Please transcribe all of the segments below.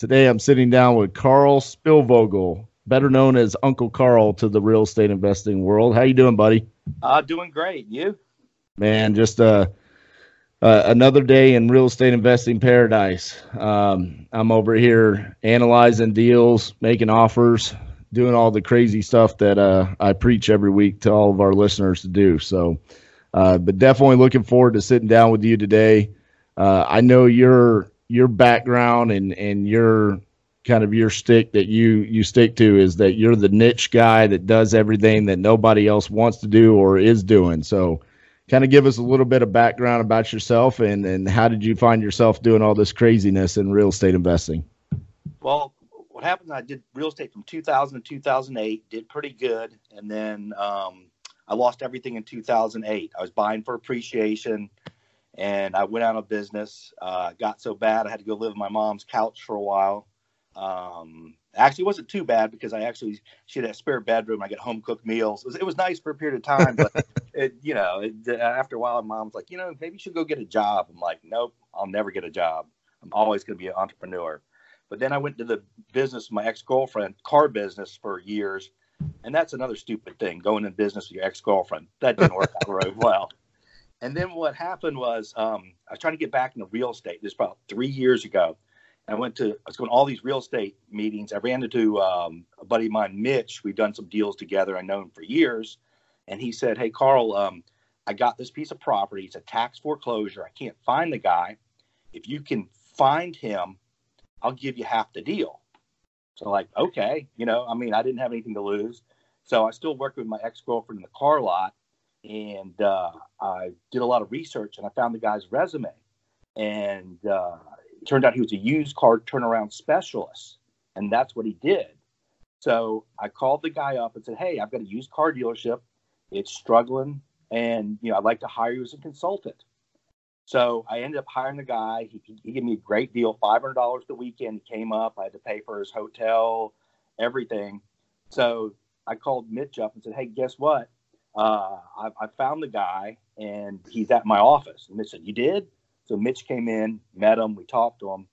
Today I'm sitting down with Carl Spillvogel, better known as Uncle Carl to the real estate investing world. How you doing, buddy? Uh, doing great. You? Man, just uh, uh, another day in real estate investing paradise. Um, I'm over here analyzing deals, making offers, doing all the crazy stuff that uh, I preach every week to all of our listeners to do. So, uh, but definitely looking forward to sitting down with you today. Uh, I know your your background and and your kind of your stick that you you stick to is that you're the niche guy that does everything that nobody else wants to do or is doing. So, kind of give us a little bit of background about yourself and and how did you find yourself doing all this craziness in real estate investing? Well, what happened? I did real estate from 2000 to 2008, did pretty good, and then um, I lost everything in 2008. I was buying for appreciation, and I went out of business. Uh, got so bad I had to go live on my mom's couch for a while. Um, actually, it wasn't too bad because I actually she had a spare bedroom. I get home cooked meals. It was, it was, nice for a period of time, but it, you know, it, after a while, mom's like, you know, maybe you should go get a job. I'm like, nope, I'll never get a job. I'm always going to be an entrepreneur. But then I went to the business, my ex girlfriend, car business for years and that's another stupid thing, going in business with your ex girlfriend. That didn't work out very well. And then what happened was um, I was trying to get back into real estate. This was about three years ago. I went to, I was going to all these real estate meetings. I ran into um, a buddy of mine, Mitch. We've done some deals together. I know him for years. And he said, Hey, Carl, um, I got this piece of property. It's a tax foreclosure. I can't find the guy. If you can find him, I'll give you half the deal. So like, okay, you know, I mean, I didn't have anything to lose. So I still worked with my ex-girlfriend in the car lot and uh, I did a lot of research and I found the guy's resume. And uh, it turned out he was a used car turnaround specialist. And that's what he did. So I called the guy up and said, Hey, I've got a used car dealership. It's struggling. And, you know, I'd like to hire you as a consultant. So I ended up hiring the guy. He, he gave me a great deal, five hundred dollars the weekend. He came up. I had to pay for his hotel, everything. So I called Mitch up and said, "Hey, guess what? Uh, I, I, found the guy, and he's at my office." And Mitch said, "You did?" So Mitch came in, met him, we talked to him,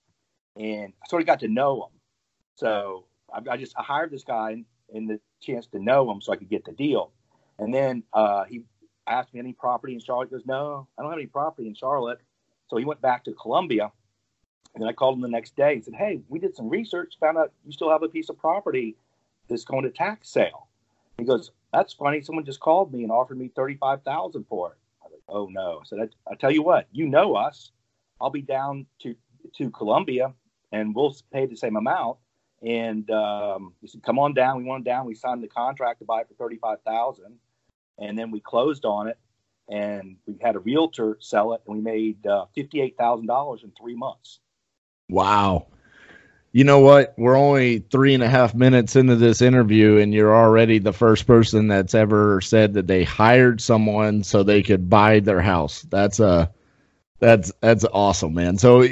and I sort of got to know him. So I, I just I hired this guy and the chance to know him so I could get the deal. And then uh, he asked me any property in Charlotte. He goes, no, I don't have any property in Charlotte. So he went back to Columbia. And then I called him the next day and said, hey, we did some research, found out you still have a piece of property that's going to tax sale. He goes, that's funny. Someone just called me and offered me 35000 for it. I was like, oh, no. I said, I, tell you what, you know us. I'll be down to, to Columbia and we'll pay the same amount. And um, he said, come on down. We went down. We signed the contract to buy it for 35000 and then we closed on it and we had a realtor sell it and we made uh, $58,000 in three months. Wow. You know what? We're only three and a half minutes into this interview, and you're already the first person that's ever said that they hired someone so they could buy their house. That's a uh, that's that's awesome, man. So,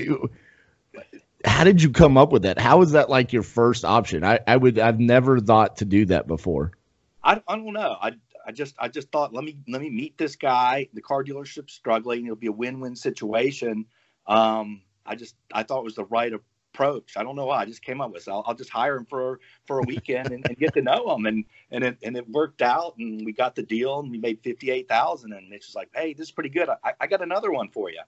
how did you come up with that? How was that like your first option? I, I would I've never thought to do that before. I, I don't know. I I just I just thought let me let me meet this guy. The car dealership's struggling. It'll be a win-win situation. Um, I just I thought it was the right approach. I don't know why. I just came up with. It. I'll, I'll just hire him for for a weekend and, and, get to know him, and and it and it worked out, and we got the deal, and we made fifty eight thousand, and it's just like, hey, this is pretty good. I, I got another one for you.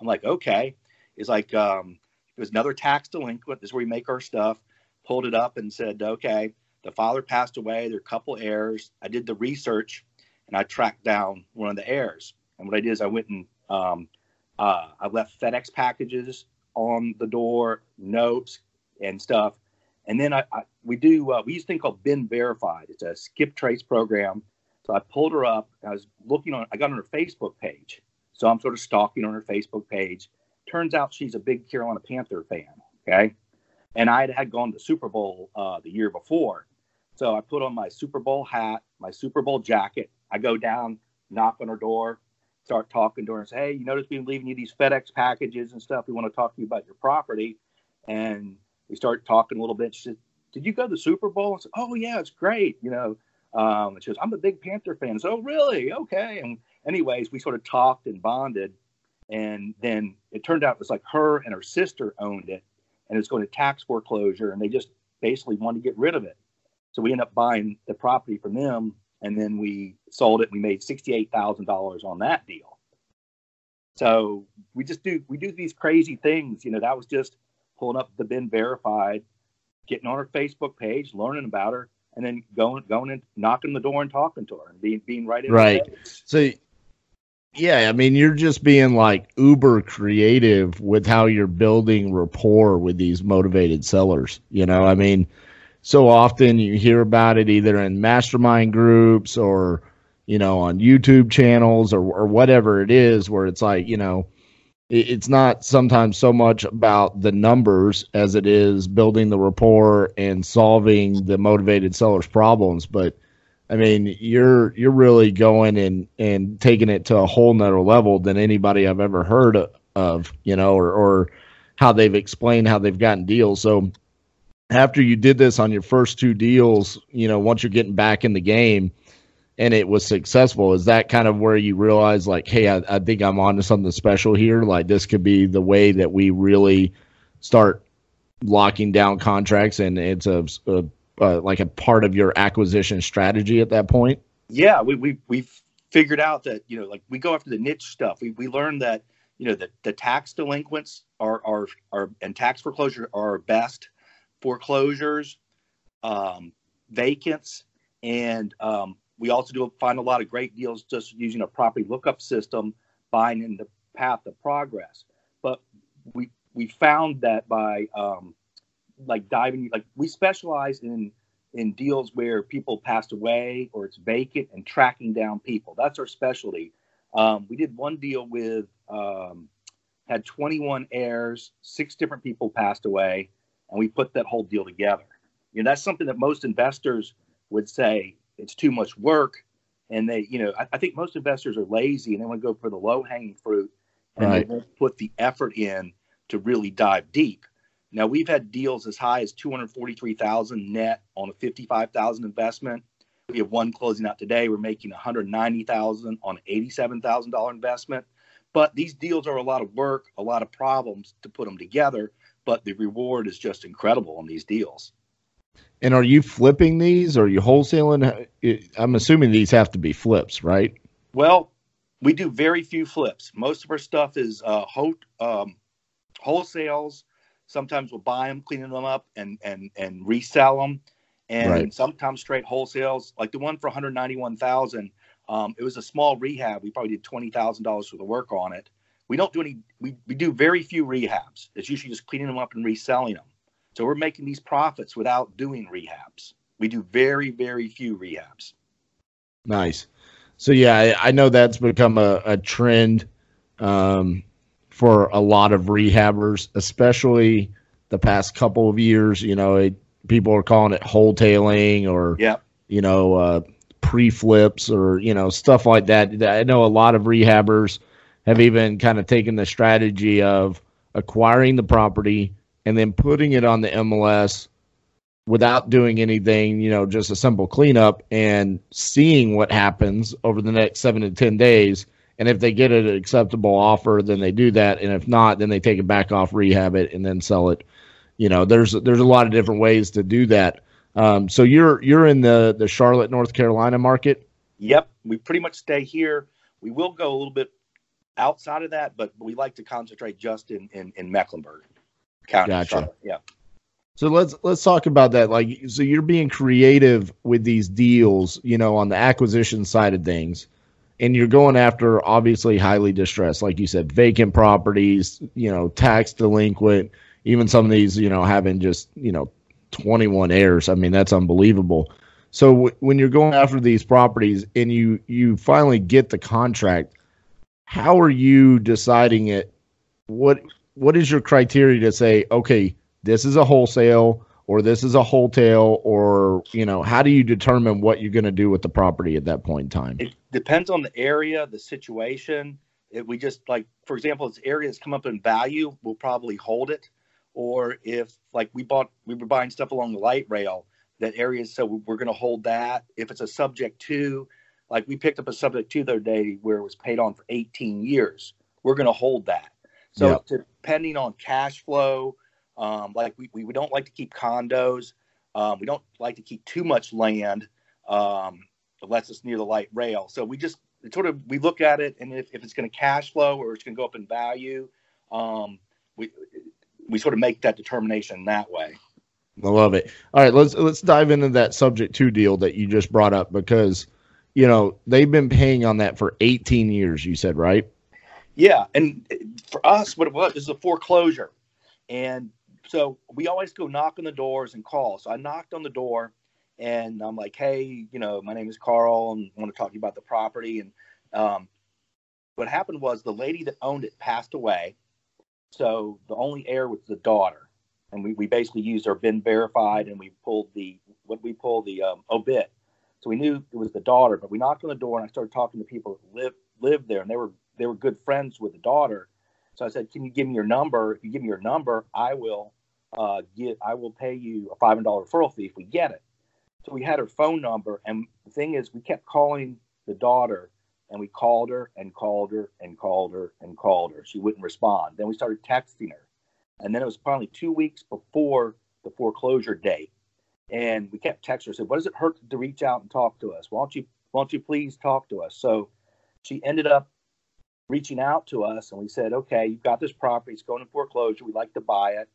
I'm like, okay. It's like um, it was another tax delinquent. This is where we make our stuff. Pulled it up and said, okay, the father passed away. There are a couple heirs. I did the research and I tracked down one of the heirs. And what I did is I went and um, uh, I left FedEx packages on the door, notes and stuff. And then I, I we do uh, we use a thing called BeenVerified. It's a skip trace program. So I pulled her up. I was looking on. I got on her Facebook page. So I'm sort of stalking on her Facebook page. Turns out she's a big Carolina Panther fan. Okay. and I had gone to Super Bowl uh, the year before. So I put on my Super Bowl hat, my Super Bowl jacket. I go down, knock on her door, start talking to her, and say, "Hey, you notice we've been leaving you these FedEx packages and stuff. We want to talk to you about your property." And we start talking a little bit. She said, "Did you go to the Super Bowl?" I said, "Oh yeah, it's great." You know, um, she goes, "I'm a big Panther fan." So, oh, really? Okay. And anyways, we sort of talked and bonded, and then it turned out it was like her and her sister owned it, and it's going to tax foreclosure, and they just basically wanted to get rid of it. So we end up buying the property from them, and then we sold it. We made sixty-eight thousand dollars on that deal. So we just do we do these crazy things. You know, that was just pulling up the BeenVerified, getting on her Facebook page, learning about her, and then going going and knocking the door and talking to her and being being right in right. So yeah, I mean, you're just being like uber creative with how you're building rapport with these motivated sellers. You know, I mean, so often you hear about it either in mastermind groups or you know on YouTube channels or or whatever it is where it's like you know it, it's not sometimes so much about the numbers as it is building the rapport and solving the motivated sellers problems but I mean, you're you're really going and and taking it to a whole nother level than anybody I've ever heard of, you know, or or how they've explained how they've gotten deals. So after you did this on your first two deals, you know, once you're getting back in the game and it was successful, is that kind of where you realize like, hey, I, I think I'm on to something special here? Like this could be the way that we really start locking down contracts and it's a, a like a part of your acquisition strategy at that point? Yeah, we we we've figured out that you know like we go after the niche stuff. We we learned that you know the the tax delinquents are are are and tax foreclosure are best foreclosures, um, vacants, and um, we also do find a lot of great deals just using a property lookup system, buying in the path of progress. But we we found that by um, like diving like we specialize in in deals where people passed away or it's vacant and tracking down people. That's our specialty. Um, we did one deal with um, had 21 heirs, six different people passed away, and we put that whole deal together. You know, that's something that most investors would say it's too much work, and they, you know, I, I think most investors are lazy and they want to go for the low hanging fruit, and right. they won't put the effort in to really dive deep. Now we've had deals as high as 243,000 net on a 55,000 investment. We have one closing out today. We're making 190,000 on an $87,000 investment. But these deals are a lot of work, a lot of problems to put them together, but the reward is just incredible on these deals. And are you flipping these or are you wholesaling? I'm assuming these have to be flips, right? Well, we do very few flips. Most of our stuff is uh, ho- um, wholesales Sometimes we'll buy them, clean them up, and and and resell them. And right. sometimes straight wholesales, like the one for 191,000. Um, it was a small rehab. We probably did twenty thousand dollars for the work on it. We don't do any. We, we do very few rehabs. It's usually just cleaning them up and reselling them. So we're making these profits without doing rehabs. We do very very few rehabs. Nice. So yeah, I, I know that's become a, a trend. Um, for a lot of rehabbers, especially the past couple of years. You know, it, people are calling it wholetailing or, yeah. you know, uh, pre flips or, you know, stuff like that. I know a lot of rehabbers have even kind of taken the strategy of acquiring the property and then putting it on the MLS without doing anything, you know, just a simple cleanup and seeing what happens over the next seven to 10 days and if they get an acceptable offer, then they do that. And if not, then they take it back off, rehab it, and then sell it. You know, there's there's a lot of different ways to do that. Um, so you're you're in the the Charlotte, North Carolina market. Yep, we pretty much stay here. We will go a little bit outside of that, but we like to concentrate just in in, in Mecklenburg County. Gotcha. Charlotte. Yeah. So let's let's talk about that. Like, so you're being creative with these deals, you know, on the acquisition side of things and you're going after obviously highly distressed, like you said, vacant properties, you know, tax delinquent, even some of these, you know, having just, you know, 21 heirs. I mean, that's unbelievable. So w- when you're going after these properties and you you finally get the contract, how are you deciding it? What what is your criteria to say, okay, this is a wholesale or this is a wholesale or you know how do you determine what you're going to do with the property at that point in time it depends on the area the situation if we just like for example it's areas come up in value we'll probably hold it or if like we bought we were buying stuff along the light rail that areas so we're going to hold that. If it's a subject to like we picked up a subject to the other day where it was paid on for 18 years. We're going to hold that. So yep. depending on cash flow um, like we, we don't like to keep condos. Um, we don't like to keep too much land um, unless it's near the light rail. So we just sort of we look at it and if, if it's going to cash flow or it's going to go up in value um, we we sort of make that determination that way I love it. All right, let's let's dive into that subject to deal that you just brought up because you know they've been paying on that for 18 years. You said right? Yeah, and for us, what it was is a foreclosure, and so we always go knock on the doors and call. So I knocked on the door, and I'm like, "Hey, you know, my name is Carl, and I want to talk to you about the property." And um, what happened was the lady that owned it passed away, so the only heir was the daughter and we, we basically used our BeenVerified and we pulled the what we pulled the um, obit. So we knew it was the daughter, but we knocked on the door and I started talking to people that live lived there, and they were they were good friends with the daughter. So I said, "Can you give me your number? If you give me your number, I will uh, get I will pay you a five hundred dollar referral fee if we get it." So we had her phone number, and the thing is, we kept calling the daughter, and we called her and called her and called her and called her. She wouldn't respond. Then we started texting her. And then it was probably two weeks before the foreclosure date. And we kept texting her, said, What does it hurt to reach out and talk to us? Why don't you why don't you please talk to us? So she ended up reaching out to us and we said, Okay, you've got this property, it's going to foreclosure, we'd like to buy it.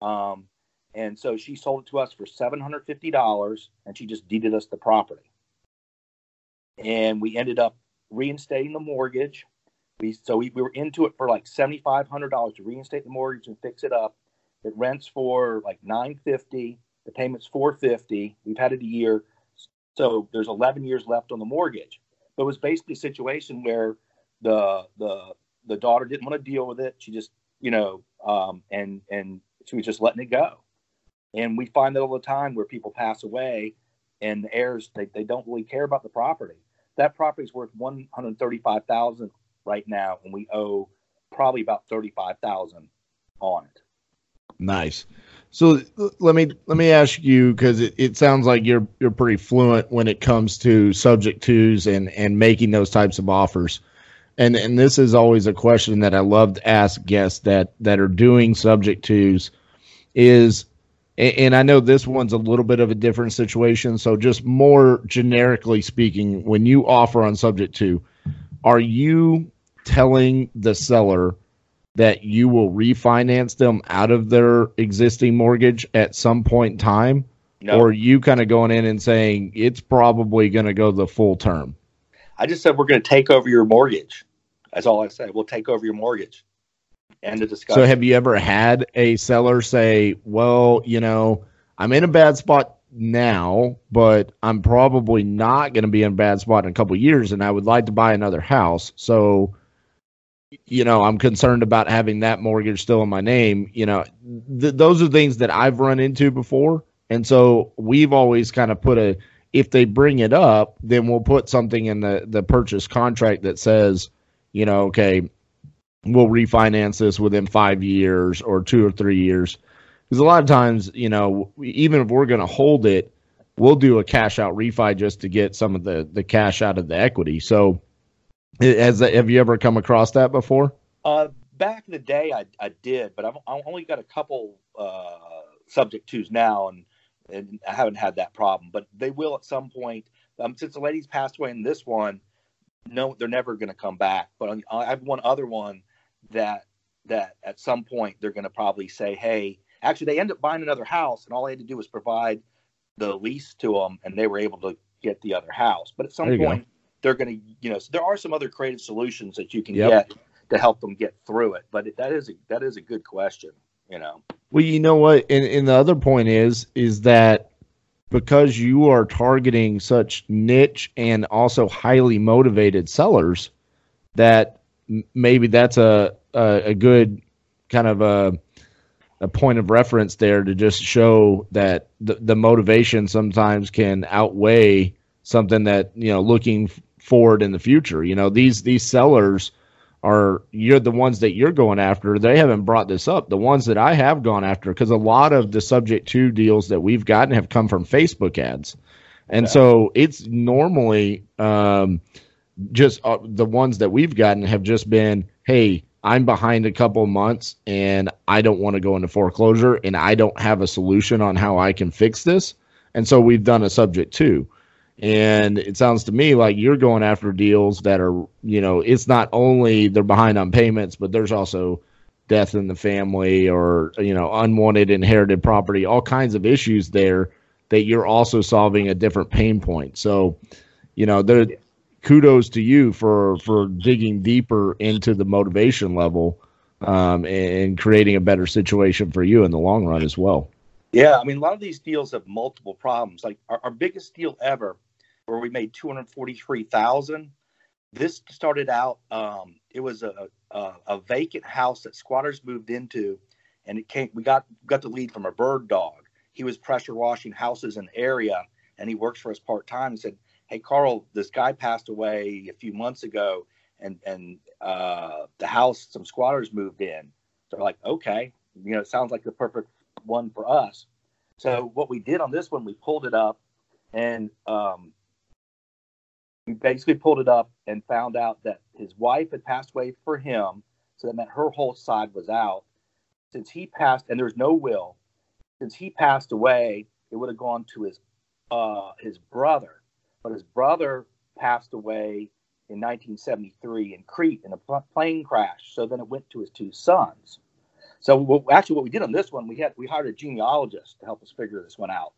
Um, and so she sold it to us for $750 and she just deeded us the property. And we ended up reinstating the mortgage we so we, we were into it for like seventy five hundred dollars to reinstate the mortgage and fix it up. It rents for like nine fifty. The payment's four fifty. We've had it a year, so there's eleven years left on the mortgage. But it was basically a situation where the the the daughter didn't want to deal with it. She just you know um, and and she was just letting it go. And we find that all the time where people pass away and the heirs they, they don't really care about the property. That property is worth one hundred thirty five thousand right now, and we owe probably about thirty five thousand on it. Nice. So let me let me ask you because it, it sounds like you're you're pretty fluent when it comes to subject twos and and making those types of offers. And and this is always a question that I love to ask guests that that are doing subject twos is and I know this one's a little bit of a different situation. So just more generically speaking, when you offer on subject to, are you telling the seller that you will refinance them out of their existing mortgage at some point in time? No. Or you kind of going in and saying it's probably going to go the full term? I just said we're going to take over your mortgage. That's all I said. We'll take over your mortgage. End of discussion. So, have you ever had a seller say, "Well, you know, I'm in a bad spot now, but I'm probably not going to be in a bad spot in a couple years, and I would like to buy another house." So, you know, I'm concerned about having that mortgage still in my name. You know, th- those are things that I've run into before. And so we've always kind of put a, if they bring it up, then we'll put something in the, the purchase contract that says, you know, okay, we'll refinance this within five years or two or three years. Because a lot of times, you know, even if we're going to hold it, we'll do a cash out refi just to get some of the, the cash out of the equity. So, has have you ever come across that before? Uh, back in the day, I, I did, but I've, I've only got a couple uh, subject twos now, and and I haven't had that problem. But they will at some point. Um, since the ladies passed away in this one, no, they're never going to come back. But I have one other one that that at some point they're going to probably say, "Hey, actually, they end up buying another house, and all they had to do was provide the lease to them, and they were able to get the other house. But at some point, they're going to, you know, so there are some other creative solutions that you can yep. get to help them get through it. But that is a that is a good question, you know. Well, you know what, and, and the other point is is that because you are targeting such niche and also highly motivated sellers, that maybe that's a a, a good kind of a a point of reference there to just show that the, the motivation sometimes can outweigh something that you know looking forward in the future. You know these these sellers are you're the ones that you're going after. They haven't brought this up. The ones that I have gone after because a lot of the subject to deals that we've gotten have come from Facebook ads, and yeah. so it's normally um, just uh, the ones that we've gotten have just been hey I'm behind a couple months and I don't want to go into foreclosure and I don't have a solution on how I can fix this. And so we've done a subject to. And it sounds to me like you're going after deals that are, you know, it's not only they're behind on payments, but there's also death in the family or, you know, unwanted inherited property, all kinds of issues there that you're also solving a different pain point. So, you know, there kudos to you for for digging deeper into the motivation level um, and creating a better situation for you in the long run as well. Yeah, I mean, a lot of these deals have multiple problems. Like our, our biggest deal ever, where we made two hundred forty-three thousand. This started out. Um, it was a, a, a vacant house that squatters moved into, and it came. We got got the lead from a bird dog. He was pressure washing houses in the area, and he works for us part time. And said, hey carl this guy passed away a few months ago and and uh, the house some squatters moved in. So like okay you know it sounds like the perfect one for us. So what we did on this one we pulled it up and um, we basically pulled it up and found out that his wife had passed away for him so that meant her whole side was out. Since he passed and there was no will since he passed away it would have gone to his uh, his brother but his brother passed away in 1973 in Crete in a plane crash. So then it went to his two sons. So actually, what we did on this one, we had we hired a genealogist to help us figure this one out.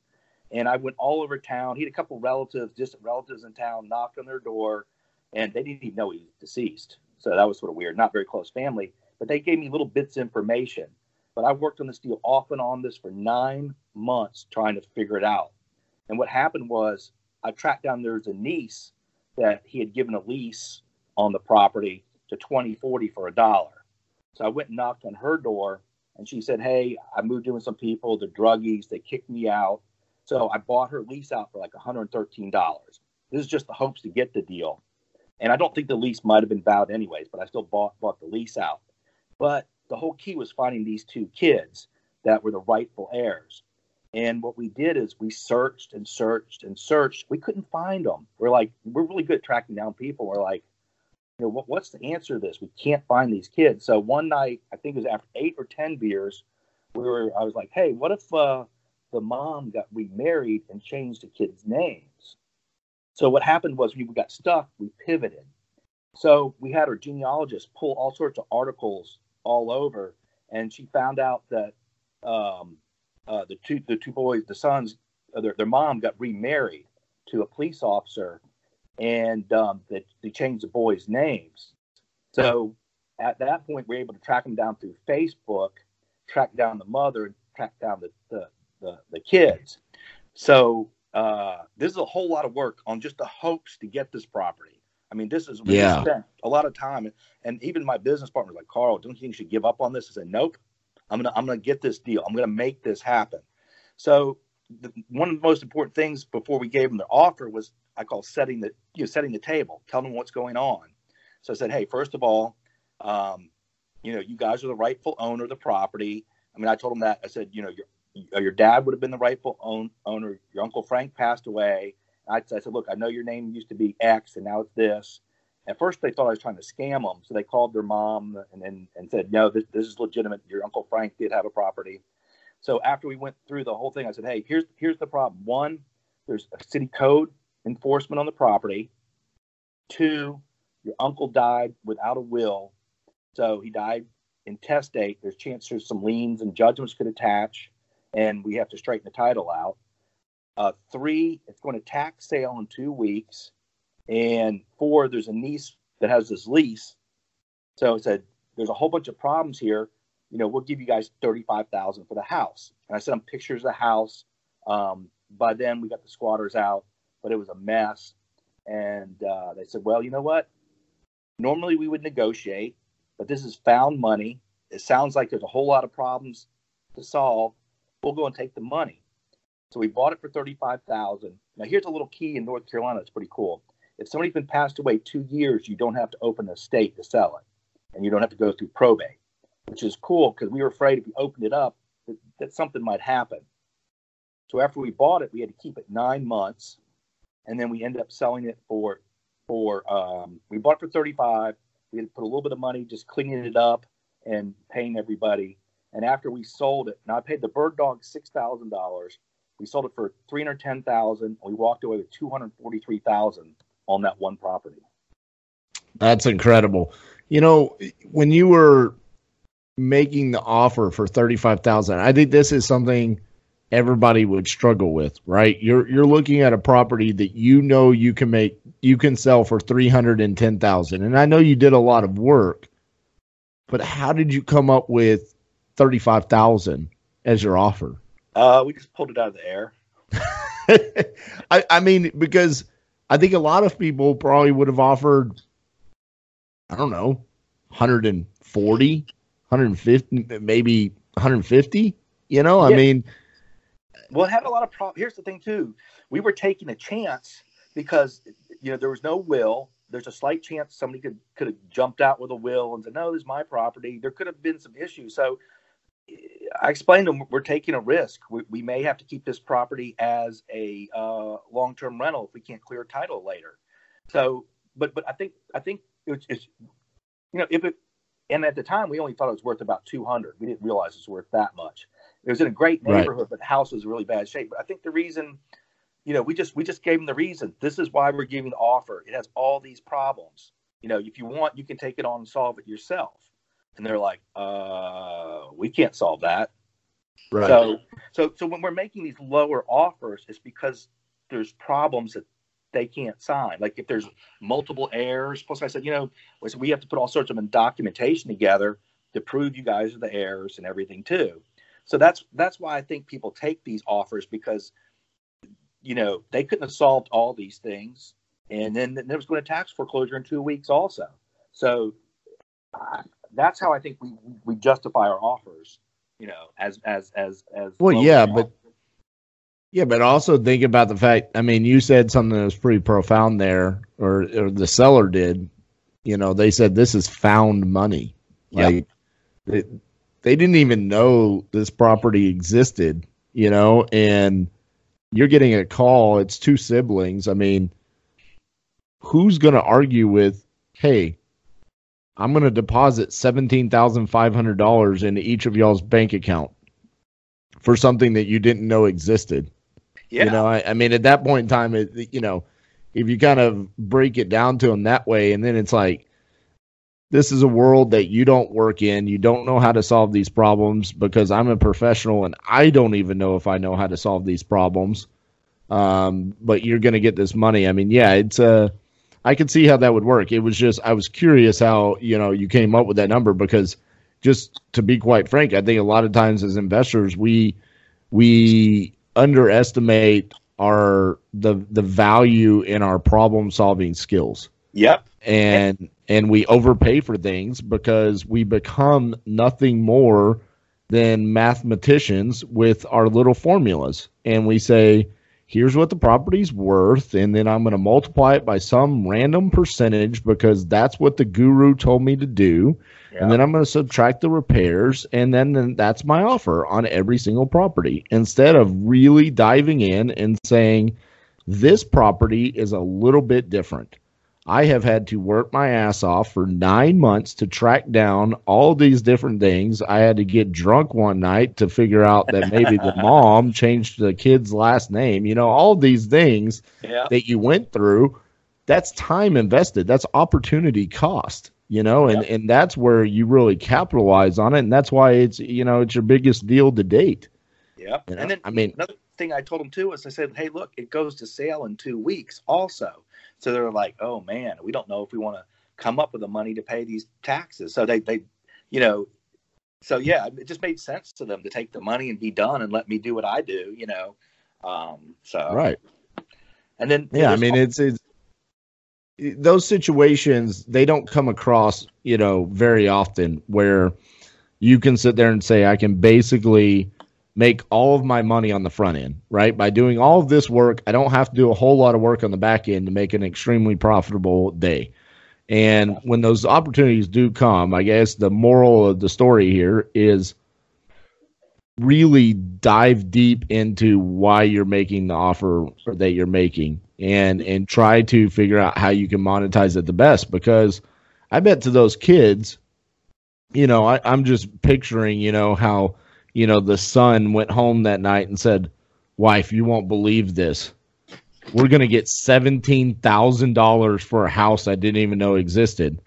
And I went all over town. He had a couple relatives, distant relatives in town, knocked on their door, and they didn't even know he was deceased. So that was sort of weird. Not very close family, but they gave me little bits of information. But I worked on this deal off and on this for nine months trying to figure it out. And what happened was I tracked down there's a niece that he had given a lease on the property to 2040 for a dollar. So I went and knocked on her door and she said, Hey, I moved in with some people, they're druggies, they kicked me out. So I bought her lease out for like $113. This is just the hopes to get the deal. And I don't think the lease might have been valid anyways, but I still bought bought the lease out. But the whole key was finding these two kids that were the rightful heirs. And what we did is we searched and searched and searched. We couldn't find them. We're like, we're really good at tracking down people. We're like, you know, what, what's the answer to this? We can't find these kids. So one night, I think it was after eight or ten beers, we were. I was like, hey, what if uh, the mom got remarried and changed the kids' names? So what happened was we got stuck. We pivoted. So we had our genealogist pull all sorts of articles all over, and she found out that um, uh, the two the two boys, the sons, uh, their, their mom got remarried to a police officer, and um, they, they changed the boys' names. So at that point, we are able to track them down through Facebook, track down the mother, and track down the the, the, the kids. So uh, this is a whole lot of work on just the hopes to get this property. I mean, this is yeah. spent a lot of time, and even my business partner like, Carl, don't you think you should give up on this? I said, nope. I'm gonna I'm gonna get this deal. I'm gonna make this happen. So the, one of the most important things before we gave them the offer was I call setting the you know setting the table, telling them what's going on. So I said, hey, first of all, um, you know, you guys are the rightful owner of the property. I mean, I told them that. I said, you know, your your dad would have been the rightful own, owner. Your uncle Frank passed away. I, I said, look, I know your name used to be X, and now it's this. At first, they thought I was trying to scam them, so they called their mom and and, and said, "No, this, this is legitimate. Your uncle Frank did have a property." So after we went through the whole thing, I said, "Hey, here's here's the problem. One, there's a city code enforcement on the property. Two, your uncle died without a will, so he died intestate. There's chance there's some liens and judgments could attach, and we have to straighten the title out. Uh, three, it's going to tax sale in two weeks." And four, there's a niece that has this lease. So I said, there's a whole bunch of problems here. You know, we'll give you guys thirty-five thousand for the house. And I sent them pictures of the house. Um, by then, we got the squatters out, but it was a mess. And uh, they said, well, you know what? Normally we would negotiate, but this is found money. It sounds like there's a whole lot of problems to solve. We'll go and take the money. So we bought it for thirty-five thousand. Now here's a little key in North Carolina. It's pretty cool. If somebody's been passed away two years, you don't have to open a state to sell it, and you don't have to go through probate, which is cool because we were afraid if we opened it up that, that something might happen. So after we bought it, we had to keep it nine months, and then we ended up selling it for for um, we bought it for thirty five. We had to put a little bit of money just cleaning it up and paying everybody. And after we sold it, now I paid the bird dog six thousand dollars. We sold it for three hundred ten thousand. We walked away with two hundred forty three thousand on that one property. That's incredible. You know, when you were making the offer for thirty five thousand, I think this is something everybody would struggle with, right? You're you're looking at a property that you know you can make you can sell for 310,000. And I know you did a lot of work, but how did you come up with 35,000 as your offer? Uh, we just pulled it out of the air. I, I mean, because I think a lot of people probably would have offered, I don't know, 140, 150, maybe 150. You know, yeah. I mean, well, it had a lot of problems. Here's the thing, too. We were taking a chance because, you know, there was no will. There's a slight chance somebody could could have jumped out with a will and said, "No, this is my property." There could have been some issues. So I explained to them we're taking a risk. We, we may have to keep this property as a uh, long term rental if we can't clear title later. So, but but I think I think it's, it's you know if it and at the time we only thought it was worth about 200 we didn't realize it's worth that much it was in a great neighborhood, right. but the house was in really bad shape. But I think the reason, you know, we just we just gave them the reason. This is why we're giving the offer. It has all these problems. You know, if you want, you can take it on and solve it yourself. And they're like, uh, we can't solve that. Right. So, so, so when we're making these lower offers, it's because there's problems that they can't sign. Like if there's multiple errors. Plus, I said, you know, we have to put all sorts of documentation together to prove you guys are the errors and everything too. So that's that's why I think people take these offers because you know they couldn't have solved all these things, and then there was going to tax foreclosure in two weeks also. So that's how I think we we justify our offers. You know, as as as as well, yeah, but. Yeah, but also think about the fact. I mean, you said something that was pretty profound there, or, or the seller did. You know, they said this is found money. Like, it, they didn't even know this property existed, you know, and you're getting a call. It's two siblings. I mean, who's going to argue with, hey, I'm going to deposit $17,500 into each of y'all's bank account for something that you didn't know existed? Yeah. You know, I, I mean, at that point in time, it, you know, if you kind of break it down to them that way, and then it's like, this is a world that you don't work in. You don't know how to solve these problems because I'm a professional and I don't even know if I know how to solve these problems. Um, but you're going to get this money. I mean, yeah, it's uh, I could see how that would work. It was just I was curious how you know you came up with that number because just to be quite frank, I think a lot of times as investors we we underestimate our the the value in our problem solving skills. Yep. And and we overpay for things because we become nothing more than mathematicians with our little formulas. And we say, here's what the property's worth, and then I'm going to multiply it by some random percentage because that's what the guru told me to do. Yeah. And then I'm going to subtract the repairs, and then, then that's my offer on every single property. Instead of really diving in and saying, this property is a little bit different. I have had to work my ass off for nine months to track down all these different things. I had to get drunk one night to figure out that maybe the mom changed the kid's last name. You know, all these things yeah. that you went through, that's time invested. That's opportunity cost, you know, and, and that's where you really capitalize on it. And that's why it's, you know, it's your biggest deal to date. Yeah. You know? And then, I mean, another thing I told him too was I said, hey, look, it goes to sale in two weeks also. So they're like, oh man, we don't know if we want to come up with the money to pay these taxes. So they, they, you know, so yeah, it just made sense to them to take the money and be done and let me do what I do, you know. Um, so right. And then yeah, I mean, all- it's it's those situations they don't come across, you know, very often where you can sit there and say, I can basically make all of my money on the front end, right? By doing all of this work, I don't have to do a whole lot of work on the back end to make an extremely profitable day. And when those opportunities do come, I guess the moral of the story here is really dive deep into why you're making the offer that you're making and and try to figure out how you can monetize it the best because I bet to those kids, you know, I, I'm just picturing, you know, how you know, the son went home that night and said, Wife, you won't believe this. We're going to get $17,000 for a house I didn't even know existed.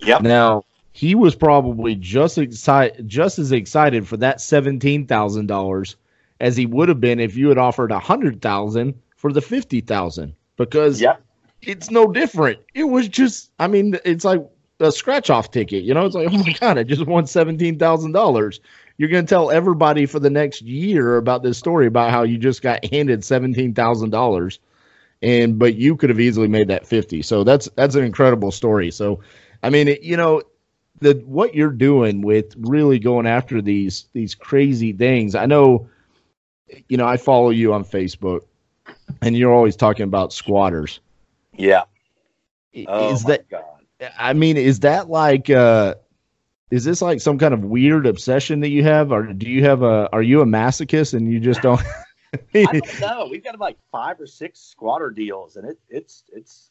Yep. Now, he was probably just excited, just as excited for that $17,000 as he would have been if you had offered a hundred thousand for the fifty thousand because Yep. it's no different. It was just, I mean, it's like a scratch off ticket. You know, it's like, oh my god, I just won seventeen thousand dollars. You're going to tell everybody for the next year about this story about how you just got handed seventeen thousand dollars, and but you could have easily made that fifty. So that's that's an incredible story. So, I mean, it, you know, the what you're doing with really going after these these crazy things. I know, you know, I follow you on Facebook, and you're always talking about squatters. Yeah. Oh is my that God. I mean, is that like uh is this like some kind of weird obsession that you have or do you have a are you a masochist and you just don't I don't know. We've got like five or six squatter deals, and it it's it's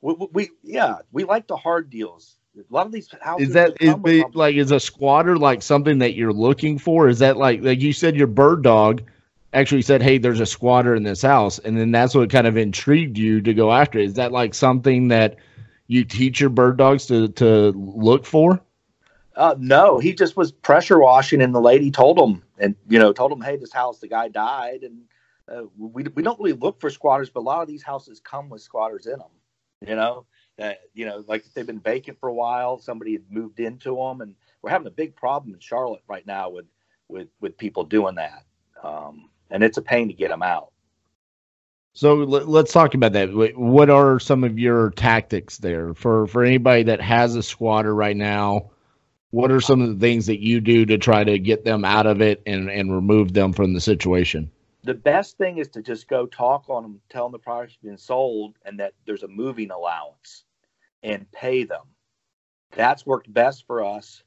we, we- yeah we like the hard deals. A lot of these houses is that is the, like is a squatter like something that you're looking for? Is that like like you said your bird dog actually said, Hey, there's a squatter in this house and then that's what kind of intrigued you to go after. it. Is that like something that you teach your bird dogs to to look for? Uh, no, he just was pressure washing, and the lady told him, and you know, told him, "Hey, this house, the guy died." And uh, we we don't really look for squatters, but a lot of these houses come with squatters in them. You know, that you know, like they've been vacant for a while, somebody had moved into them, and we're having a big problem in Charlotte right now with with with people doing that, um, and it's a pain to get them out. So let, let's talk about that. What are some of your tactics there for for anybody that has a squatter right now? What are some of the things that you do to try to get them out of it and and remove them from the situation? the best thing is to just go talk on them, tell them the product's been sold and that there's a moving allowance and pay them. That's worked best for us.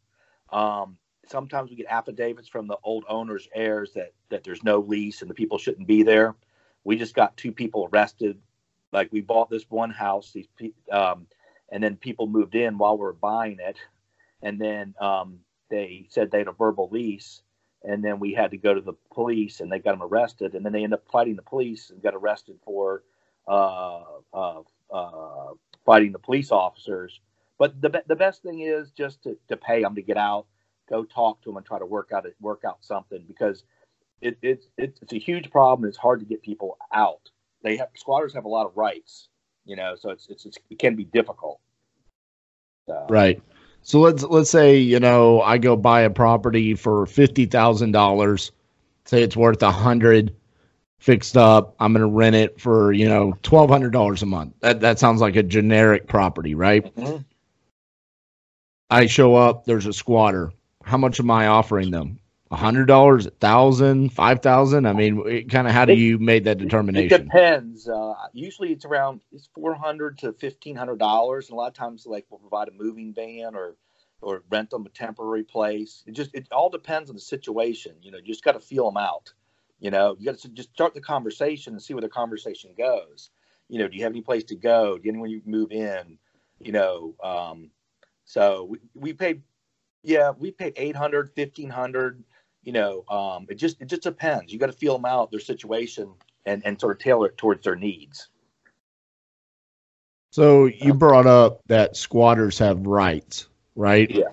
Um, sometimes we get affidavits from the old owners, heirs that, that there's no lease and the people shouldn't be there. We just got two people arrested. Like we bought this one house, these um, and then people moved in while we were buying it. And then um, they said they had a verbal lease and then we had to go to the police and they got them arrested and then they ended up fighting the police and got arrested for uh, uh, uh, fighting the police officers. But the, the best thing is just to, to pay them to get out go talk to them and try to work out work out something because it it's a huge problem it's hard to get people out. They have squatters have a lot of rights you know so it's, it's, it's it can be difficult. So, Right. So let's let's say you know I go buy a property for fifty thousand dollars. Say it's worth a hundred, fixed up. I'm going to rent it for you know twelve hundred dollars a month. That that sounds like a generic property, right? Mhm. I show up. There's a squatter. How much am I offering them? A hundred dollars, a thousand, five thousand. I mean, kind of how do It- you made that determination? It depends. Uh, usually, it's around it's four hundred to fifteen hundred dollars, and a lot of times, like we'll provide a moving van or or rent them a temporary place. It just it all depends on the situation. You know, you just got to feel them out. You know, you got to just start the conversation and see where the conversation goes. You know, do you have any place to go? Do you anyone you move in? You know, um, so we, we paid, yeah, we paid 800, 1500 you know, um, it just, it just depends. You got to feel them out, their situation and, and sort of tailor it towards their needs. So you brought up that squatters have rights, right? Yeah.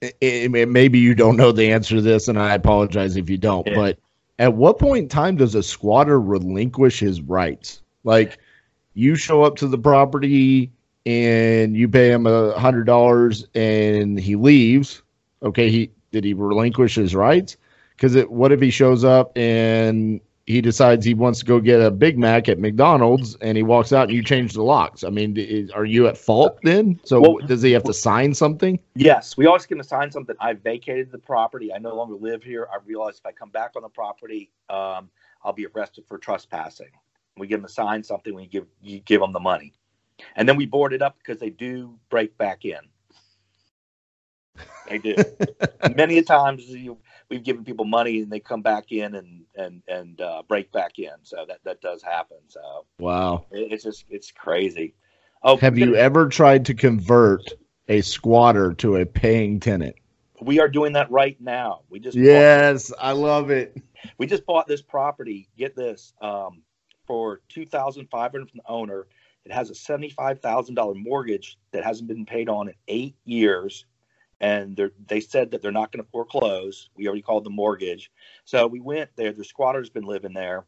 I- I- maybe you don't know the answer to this, and I apologize if you don't. Yeah. But at what point in time does a squatter relinquish his rights? Like, you show up to the property and you pay him a hundred dollars, and he leaves. Okay, he did he relinquish his rights? Because what if he shows up and he decides he wants to go get a Big Mac at McDonald's, and he walks out, and you change the locks. I mean, is, are you at fault then? So Well- does he have to sign something? Yes, we always going to sign something. I vacated the property. I no longer live here. I realize if I come back on the property, um, I'll be arrested for trespassing. We give them to sign something. We give you give them the money, and then we board it up because they do break back in. They do. Many a times you, we've given people money and they come back in and and and uh, break back in. So that that does happen. So Wow. it, it's just it's crazy. Oh, Have you ever tried to convert a squatter to a paying tenant? We are doing that right now. We just bought- Yes, I love it. we just bought this property. Get this um, for two thousand five hundred from the owner. It has a seventy-five thousand dollar mortgage that hasn't been paid on in eight years, and they said that they're not going to foreclose. We already called the mortgage, so we went there. The squatter's been living there,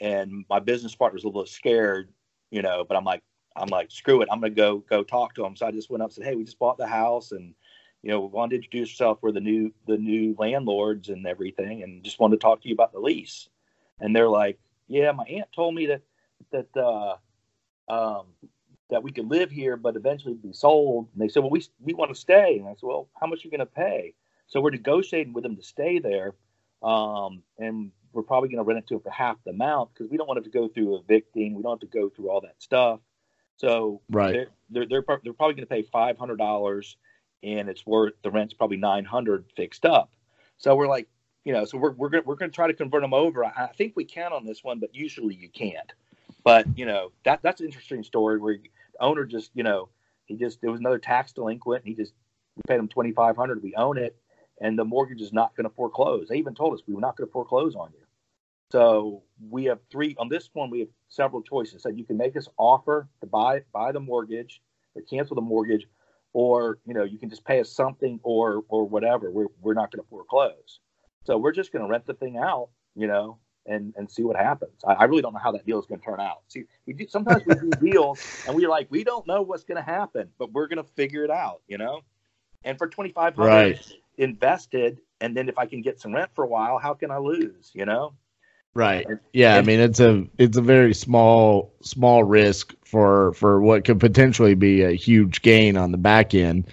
and my business partner's a little scared, you know. But I'm like, I'm like, screw it. I'm going to go go talk to him. So I just went up and said, hey, we just bought the house, and you know, we wanted to introduce yourself. We're the new the new landlords and everything, and just wanted to talk to you about the lease. And they're like, yeah, my aunt told me that that uh, um, that we could live here, but eventually be sold. And they said, well, we we want to stay. And I said, well, how much are you going to pay? So we're negotiating with them to stay there, um, and we're probably going to rent it to them for half the amount because we don't want it to go through evicting. We don't have to go through all that stuff. So Right. they're they're they're, they're probably going to pay five hundred dollars, and it's worth the rent's probably nine hundred fixed up. So we're like, you know, so we're we're gonna we're gonna try to convert them over. I, I think we can on this one, but usually you can't. But you know, that that's an interesting story where the owner just, you know, he just there was another tax delinquent. And he just we paid him twenty five hundred. We own it, and the mortgage is not going to foreclose. They even told us we were not going to foreclose on you. So we have three on this one. We have several choices. So you can make us offer to buy buy the mortgage or cancel the mortgage, or you know you can just pay us something or or whatever. We're we're not going to foreclose. So we're just going to rent the thing out, you know, and and see what happens. I, I really don't know how that deal is going to turn out. See, we do sometimes we do deals and we're like we don't know what's going to happen, but we're going to figure it out, you know. And for twenty five hundred Right. invested, and then if I can get some rent for a while, how can I lose, you know? Right. And- Yeah, I mean it's a it's a very small small risk for for what could potentially be a huge gain on the back end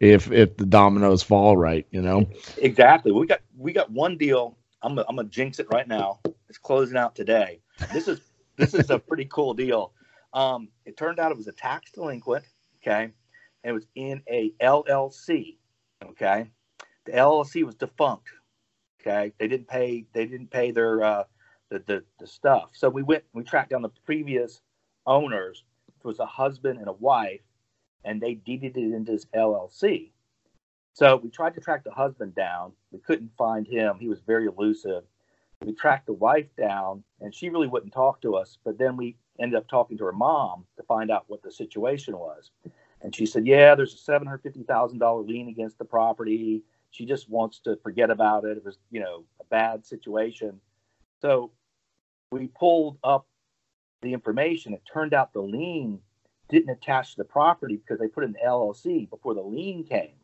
if if the dominoes fall right, you know. Exactly. We got we got one deal. I'm gonna, I'm gonna jinx it right now. It's closing out today. This is this is a pretty cool deal. Um, it turned out it was a tax delinquent. Okay, and it was in a LLC. Okay, the LLC was defunct. Okay, they didn't pay they didn't pay their uh, the, the the stuff. So we went we tracked down the previous owners. It was a husband and a wife, and they deeded it into this LLC. So we tried to track the husband down. We couldn't find him. He was very elusive. We tracked the wife down, and she really wouldn't talk to us. But then we ended up talking to her mom to find out what the situation was. And she said, "Yeah, there's a seven hundred fifty thousand dollar lien against the property. She just wants to forget about it. It was, you know, a bad situation." So we pulled up the information. It turned out the lien didn't attach to the property because they put the LLC before the lien came.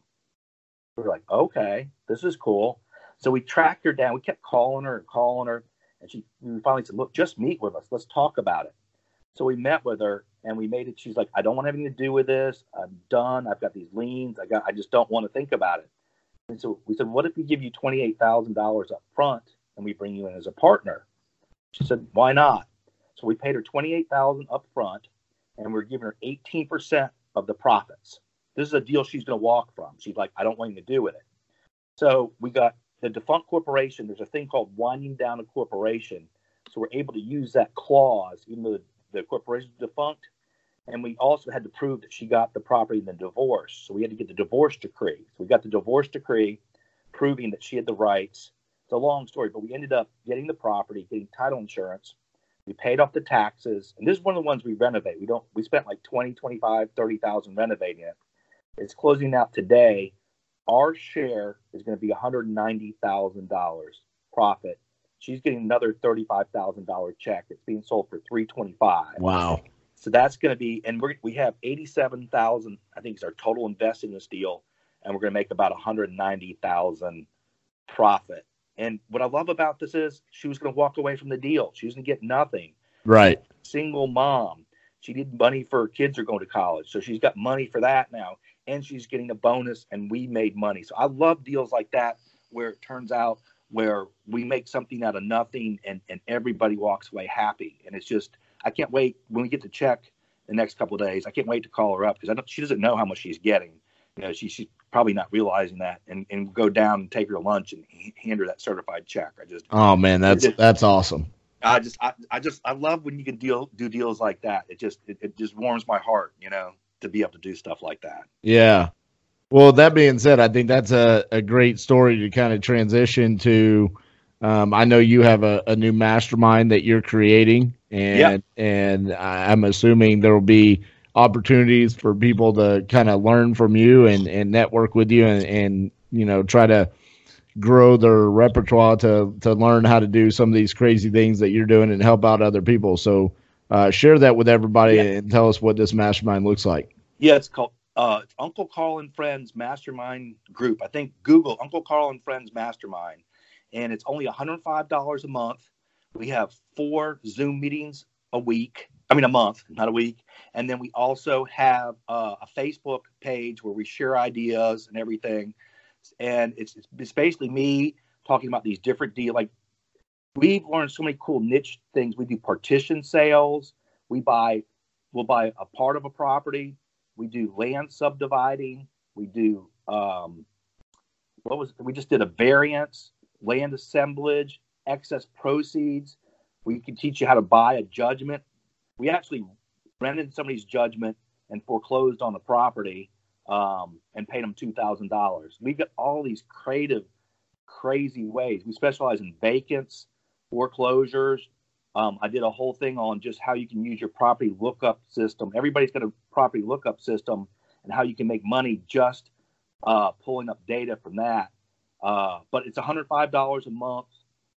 We were like, okay, this is cool. So we tracked her down. We kept calling her and calling her, and she finally said, "Look, just meet with us. Let's talk about it." So we met with her, and we made it. She's like, "I don't want anything to do with this. I'm done. I've got these liens. I got. I just don't want to think about it." And so we said, "What if we give you twenty eight thousand dollars up front, and we bring you in as a partner?" She said, "Why not?" So we paid her twenty eight thousand up front, and we're giving her eighteen percent of the profits. This is a deal she's going to walk from. She's like, I don't want anything to do with it. So we got the defunct corporation. There's a thing called winding down a corporation. So we're able to use that clause, even though the, corporation is defunct. And we also had to prove that she got the property in the divorce. So we had to get the divorce decree. So we got the divorce decree proving that she had the rights. It's a long story, but we ended up getting the property, getting title insurance. We paid off the taxes. And this is one of the ones we renovate. We don't we spent like 20, 25, 30,000 renovating it. It's closing out today. Our share is going to be $190,000 profit. She's getting another $35,000 check. It's being sold for 325. Wow. So that's going to be, and we we have 87,000, I think is our total invest in this deal. And we're going to make about 190,000 profit And what I love about this is she was going to walk away from the deal. She was going to get nothing. Right. Single mom. She needed money for her kids are going to college. So she's got money for that now. And she's getting a bonus and we made money. So I love deals like that where it turns out where we make something out of nothing and, and everybody walks away happy. And it's just I can't wait when we get the check the next couple of days. I can't wait to call her up because I don't she doesn't know how much she's getting. You know, she, she's probably not realizing that and, and go down and take her to lunch and hand her that certified check. I just Oh man, that's just, that's awesome. I just I, I just I love when you can deal do deals like that. It just it, it just warms my heart, you know, to be able to do stuff like that. Yeah. Well, that being said, I think that's a, a great story to kind of transition to. Um, I know you have a, a, new mastermind that you're creating, and yep. and I'm assuming there will be opportunities for people to kind of learn from you and, and network with you and, and you know try to grow their repertoire to to learn how to do some of these crazy things that you're doing and help out other people. So uh, share that with everybody yeah. and tell us what this mastermind looks like. Yeah, it's called uh, Uncle Carl and Friends Mastermind Group. I think Google Uncle Carl and Friends Mastermind, and it's only $105 a month. We have four Zoom meetings a week. I mean, a month, not a week. And then we also have uh, a Facebook page where we share ideas and everything. And it's, it's basically me talking about these different deals. Like we've learned so many cool niche things. We do partition sales. We buy, we'll buy a part of a property. We do land subdividing. We do, um, what was, we just did a variance, land assemblage, excess proceeds. We can teach you how to buy a judgment. We actually rented somebody's judgment and foreclosed on the property um, and paid them two thousand dollars. We've got all these creative, crazy ways. We specialize in vacants, foreclosures. Um, I did a whole thing on just how you can use your property lookup system. Everybody's got a property lookup system and how you can make money just uh, pulling up data from that. Uh, but it's $105 a month,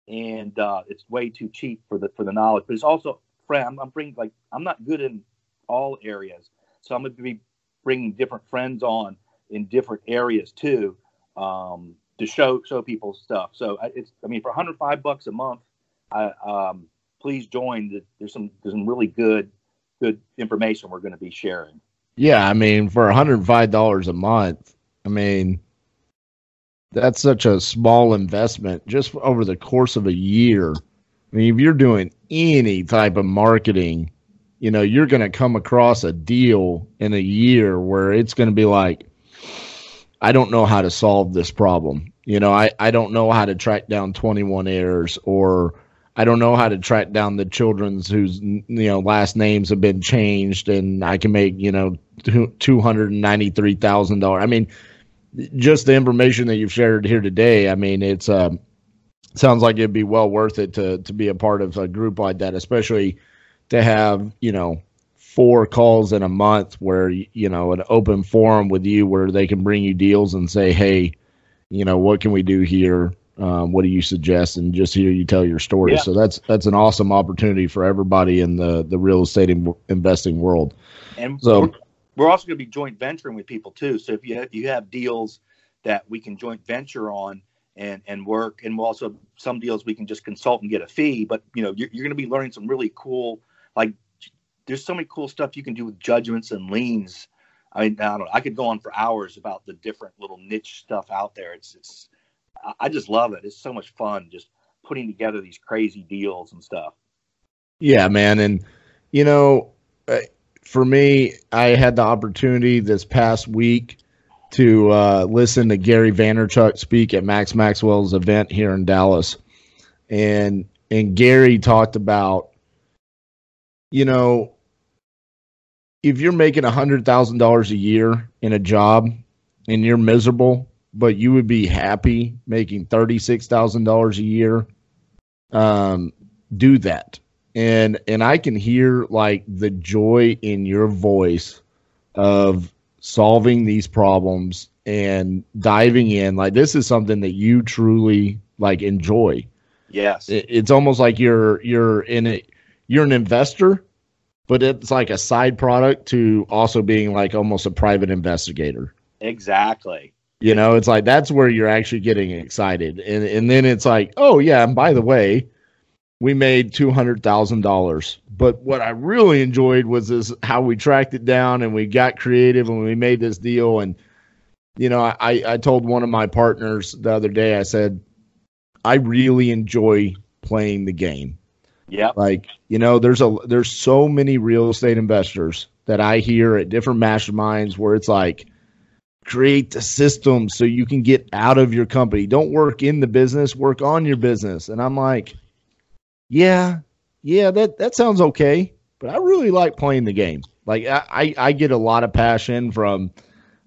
and uh, it's way too cheap for the for the knowledge. But it's also friend. I'm, I'm bringing like I'm not good in all areas, so I'm going to be bringing different friends on in different areas too um, to show show people stuff. So it's I mean for 105 bucks a month, I, um, please join. There's some there's some really good good information we're going to be sharing. Yeah, I mean for 105 dollars a month, I mean that's such a small investment just over the course of a year. I mean, if you're doing any type of marketing, you know, you're going to come across a deal in a year where it's going to be like, I don't know how to solve this problem. You know, I, I don't know how to track down 21 errors or I don't know how to track down the children's whose, you know, last names have been changed and I can make, you know, $293,000. I mean, just the information that you've shared here today, I mean, it's, um, sounds like it'd be well worth it to to be a part of a group like that, especially to have you know four calls in a month where you know an open forum with you where they can bring you deals and say, hey, you know what can we do here? Um, what do you suggest? And just hear you tell your story. Yeah. So that's that's an awesome opportunity for everybody in the the real estate investing world. And so we're, we're also going to be joint venturing with people too. So if you have, you have deals that we can joint venture on and and work and we'll also some deals we can just consult and get a fee but you know you're, you're going to be learning some really cool like there's so many cool stuff you can do with judgments and liens i mean i don't know i could go on for hours about the different little niche stuff out there it's it's i just love it. It's so much fun just putting together these crazy deals and stuff. Yeah man. And you know uh, for me i had the opportunity this past week to uh, listen to Gary Vaynerchuk speak at Max Maxwell's event here in Dallas, and and Gary talked about, you know, if you're making a hundred thousand dollars a year in a job and you're miserable, but you would be happy making thirty six thousand dollars a year, um, do that. And and I can hear like the joy in your voice of solving these problems and diving in. Like this is something that you truly like enjoy. Yes. It, it's almost like you're you're in it you're an investor but it's like a side product to also being like almost a private investigator. Exactly You know, it's like that's where you're actually getting excited. And and then it's like, oh yeah, and by the way, we made two hundred thousand dollars. But what I really enjoyed was this how we tracked it down and we got creative and we made this deal. And you know, I I told one of my partners the other day, I said, I really enjoy playing the game. Yeah. Like, you know, there's a there's so many real estate investors that I hear at different masterminds where it's like create the system so you can get out of your company. Don't work in the business, work on your business. And I'm like, yeah, yeah, that that sounds okay, but I really like playing the game. Like I I, get a lot of passion from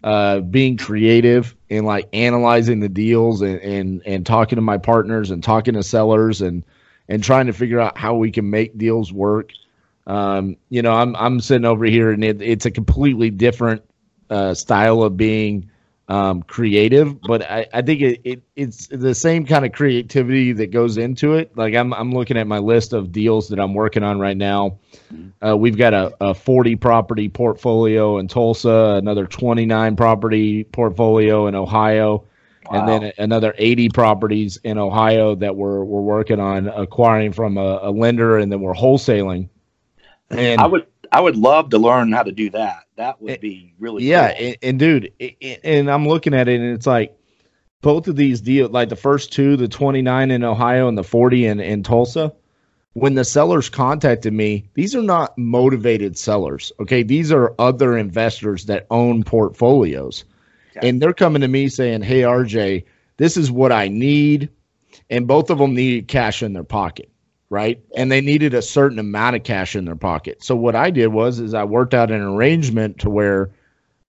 uh, being creative and like analyzing the deals and, and and talking to my partners and talking to sellers and and trying to figure out how we can make deals work. Um, you know, I'm I'm sitting over here and it, it's a completely different uh, style of being um, creative, but I, I think it, it, it's the same kind of creativity that goes into it. Like I'm I'm looking at my list of deals that I'm working on right now. Uh, we've got a, a 40 property portfolio in Tulsa, another 29 property portfolio in Ohio, wow. and then another 80 properties in Ohio that we're we're working on acquiring from a, a lender, and then we're wholesaling. And I would I would love to learn how to do that. That would eh, be really yeah. Cool. And, and, dude, and I'm looking at it, and it's like both of these deals, like the first two, the 29 in Ohio and the 40 in in Tulsa. When the sellers contacted me, these are not motivated sellers. Okay, these are other investors that own portfolios, okay. and they're coming to me saying, "Hey, RJ, this is what I need," and both of them need cash in their pocket right? And they needed a certain amount of cash in their pocket. So what I did was is I worked out an arrangement to where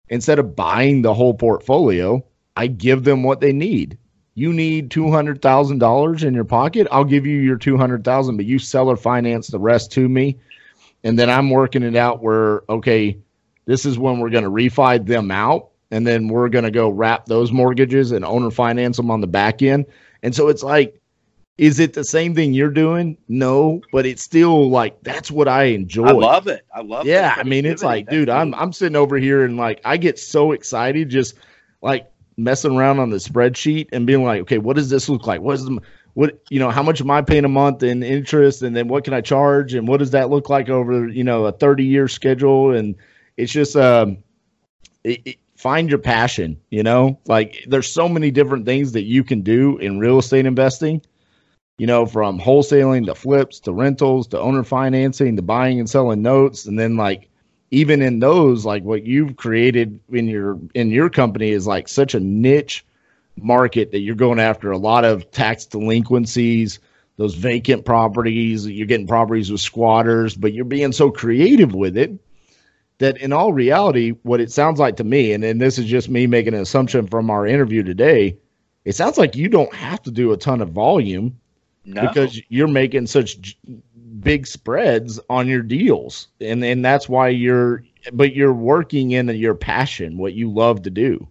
instead of buying the whole portfolio, I give them what they need. You need two hundred thousand dollars in your pocket. I'll give you your two hundred thousand, but you seller finance the rest to me, and then I'm working it out where okay, this is when we're going to refi them out, and then we're going to go wrap those mortgages and owner finance them on the back end. And so it's like is it the same thing you're doing? No, but it's still like that's what I enjoy. I love it. I love it. Yeah, I mean it's like, dude, I'm I'm sitting over here and like I get so excited just like messing around on the spreadsheet and being like, okay, what does this look like? What is the what you know, how much am I paying a month in interest and then what can I charge and what does that look like over, you know, a 30 year schedule and it's just um it, it, find your passion, you know? Like there's so many different things that you can do in real estate investing you know, from wholesaling to flips to rentals to owner financing to buying and selling notes. And then like even in those, like what you've created in your in your company is like such a niche market that you're going after a lot of tax delinquencies, those vacant properties, you're getting properties with squatters, but you're being so creative with it that in all reality, what it sounds like to me, and, and this is just me making an assumption from our interview today, it sounds like you don't have to do a ton of volume no. because you're making such big spreads on your deals, and and that's why you're. But you're working in your passion, what you love to do.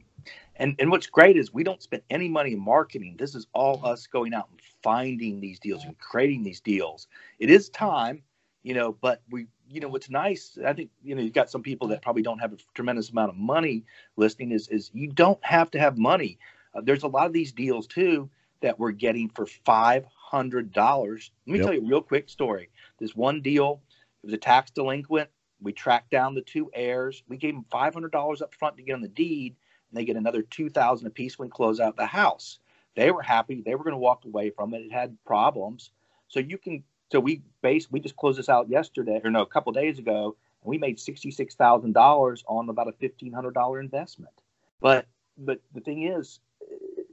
And and what's great is we don't spend any money in marketing. This is all us going out and finding these deals and creating these deals. It is time, you know, but we you know what's nice i think you know you've got some people that probably don't have a tremendous amount of money listing is is you don't have to have money uh, there's a lot of these deals too that we're getting for five hundred dollars. Let me yep. tell you a real quick story. This one deal, it was a tax delinquent. We tracked down the two heirs. We gave them five hundred dollars up front to get on the deed, and they get another two thousand apiece when we close out the house. They were happy. They were going to walk away from it. It had problems, so you can. So we base. We just closed this out yesterday, or no, a couple days ago, and we made sixty six thousand dollars on about a fifteen hundred dollar investment. But but the thing is,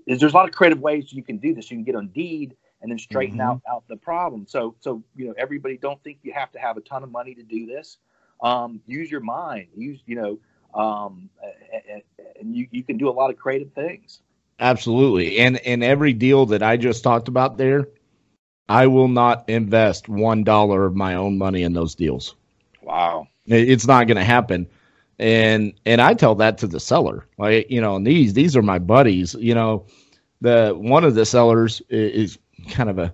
is there's a lot of creative ways you can do this. You can get on deed and then straighten mm-hmm. out out the problem. So so you know everybody don't think you have to have a ton of money to do this. Um, use your mind. Use you know, um, and, and you you can do a lot of creative things. Absolutely, and and every deal that I just talked about there, I will not invest one dollar of my own money in those deals. Wow, it's not going to happen. And and I tell that to the seller, like you know, and these these are my buddies. You know, the one of the sellers is kind of a,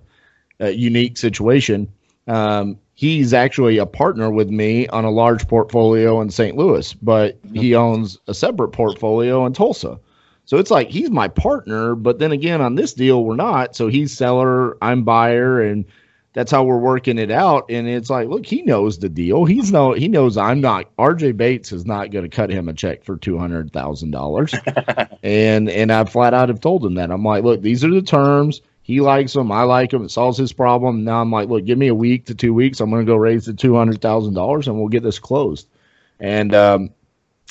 a unique situation. Um, he's actually a partner with me on a large portfolio in St. Louis, but he owns a separate portfolio in Tulsa. So it's like he's my partner, but then again, on this deal, we're not. So he's seller, I'm buyer, and that's how we're working it out. And it's like, look, he knows the deal. He's no, he knows I'm not. RJ Bates is not going to cut him a check for two hundred thousand dollars, and and I flat out have told him that. I'm like, look, these are the terms. He likes them. I like them. It solves his problem. Now I'm like, look, give me a week to two weeks. I'm going to go raise the two hundred thousand dollars, and we'll get this closed. And um,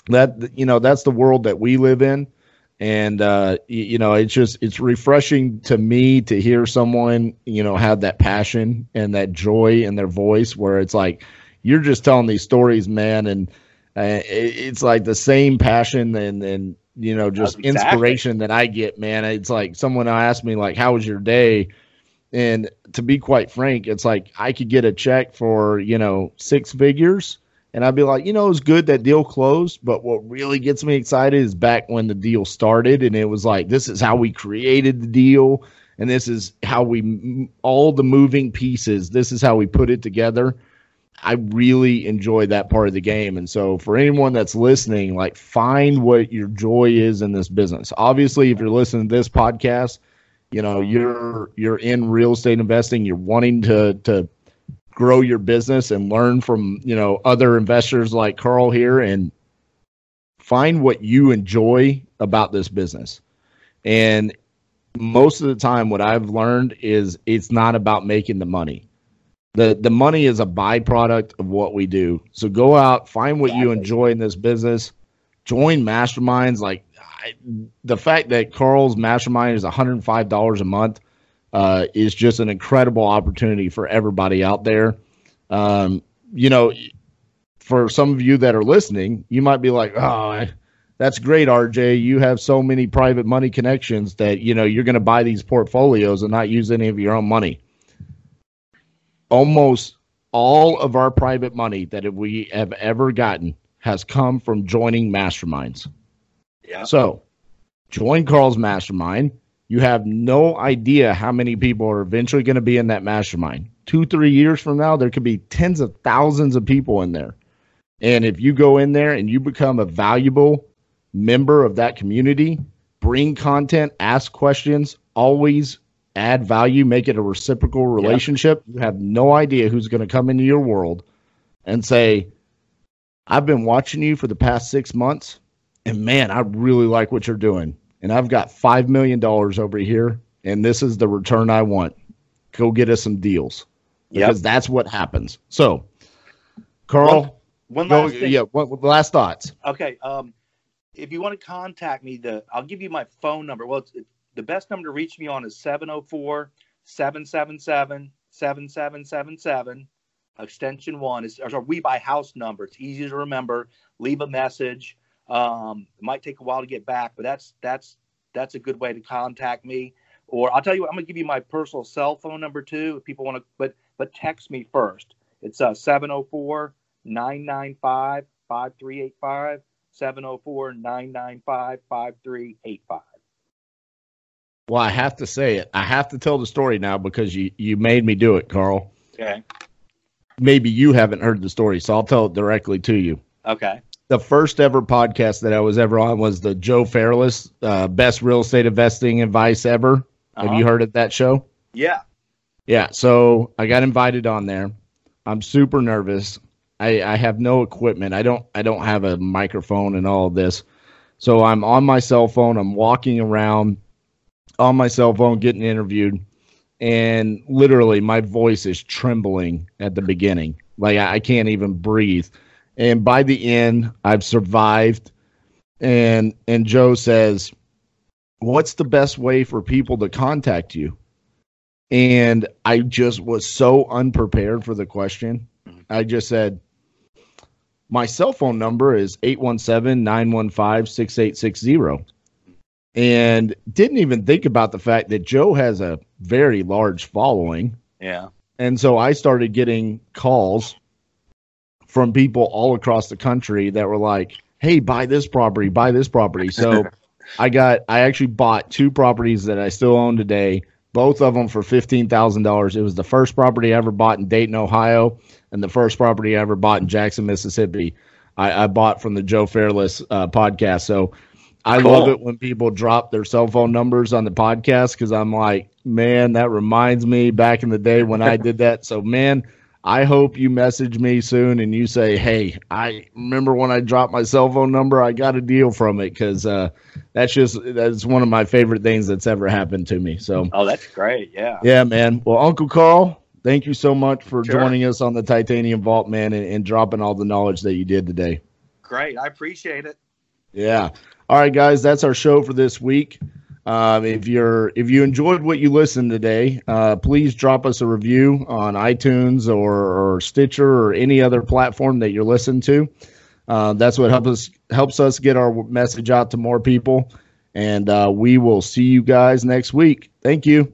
that you know, that's the world that we live in and uh, you, know it's just it's refreshing to me to hear someone you know have that passion and that joy in their voice where it's like you're just telling these stories man and uh, it's like the same passion and and you know just exactly. inspiration that i get man it's like someone asked me like how was your day and to be quite frank it's like i could get a check for you know six figures and I'd be like, you know, it's good that deal closed, but what really gets me excited is back when the deal started, and it was like, this is how we created the deal, and this is how we all the moving pieces. This is how we put it together. I really enjoy that part of the game, and so for anyone that's listening, like, find what your joy is in this business. Obviously, if you're listening to this podcast, you know you're you're in real estate investing. You're wanting to to grow your business and learn from you know other investors like Carl here and find what you enjoy about this business. And most of the time what I've learned is it's not about making the money. The the money is a byproduct of what we do. So go out, find what you enjoy in this business, join masterminds like I, the fact that Carl's mastermind is $105 a month uh, is just an incredible opportunity for everybody out there. Um, you know, for some of you that are listening, you might be like, oh, that's great, RJ. You have so many private money connections that, you know, you're going to buy these portfolios and not use any of your own money. Almost all of our private money that we have ever gotten has come from joining masterminds. Yeah. So join Carl's mastermind you have no idea how many people are eventually going to be in that mastermind. Two, three years from now, there could be tens of thousands of people in there. And if you go in there and you become a valuable member of that community, bring content, ask questions, always add value, make it a reciprocal relationship, you have no idea who's going to come into your world and say, I've been watching you for the past six months, and man, I really like what you're doing and I've got $5 million over here, and this is the return I want. Go get us some deals. Because yep. that's what happens. So, Carl, one, one last go. Yeah, last thoughts. Okay. Um, if you want to contact me, the I'll give you my phone number. Well, the best number to reach me on is 704 777 7777 extension one is our we buy house number it's easy to remember leave a message um, it might take a while to get back, but that's that's that's a good way to contact me. Or I'll tell you what, I'm gonna give you my personal cell phone number too if people want to but but text me first. It's uh 704 995 5385 704 995 5385. Well, I have to say it. I have to tell the story now because you you made me do it, Carl. Okay. Maybe you haven't heard the story, so I'll tell it directly to you. Okay the first ever podcast that I was ever on was the Joe Fairless uh, best real estate investing advice ever. Uh-huh. Have you heard of that show? Yeah. Yeah. So I got invited on there. I'm super nervous. I, I have no equipment. I don't I don't have a microphone and all of this. So I'm on my cell phone. I'm walking around on my cell phone getting interviewed. And literally my voice is trembling at the beginning. Like I, can't even breathe and by the end i've survived and and joe says what's the best way for people to contact you and i just was so unprepared for the question i just said my cell phone number is 817-915-6860 and didn't even think about the fact that joe has a very large following yeah and so i started getting calls from people all across the country that were like, "Hey, buy this property, buy this property." So I got I actually bought two properties that I still own today, both of them for fifteen thousand dollars. It was the first property I ever bought in Dayton, Ohio, and the first property I ever bought in Jackson, Mississippi. I, I bought from the Joe Fairless uh, podcast. So I Cool. love it when people drop their cell phone numbers on the podcast because I'm like, man, that reminds me back in the day when I did that. So, man, I hope you message me soon and you say, hey, I remember when I dropped my cell phone number, I got a deal from it because uh, that's just that's one of my favorite things that's ever happened to me. So, Oh, that's great. Yeah. yeah, man. Well, Uncle Carl, thank you so much for Sure. joining us on the Titanium Vault, man, and, and dropping all the knowledge that you did today. Great. I appreciate it. Yeah. All right, guys, that's our show for this week. Um, if you're if you enjoyed what you listened today, uh, please drop us a review on iTunes or, or Stitcher or any other platform that you're listening to. Uh, that's what helps us helps us get our message out to more people. And uh, we will see you guys next week. Thank you.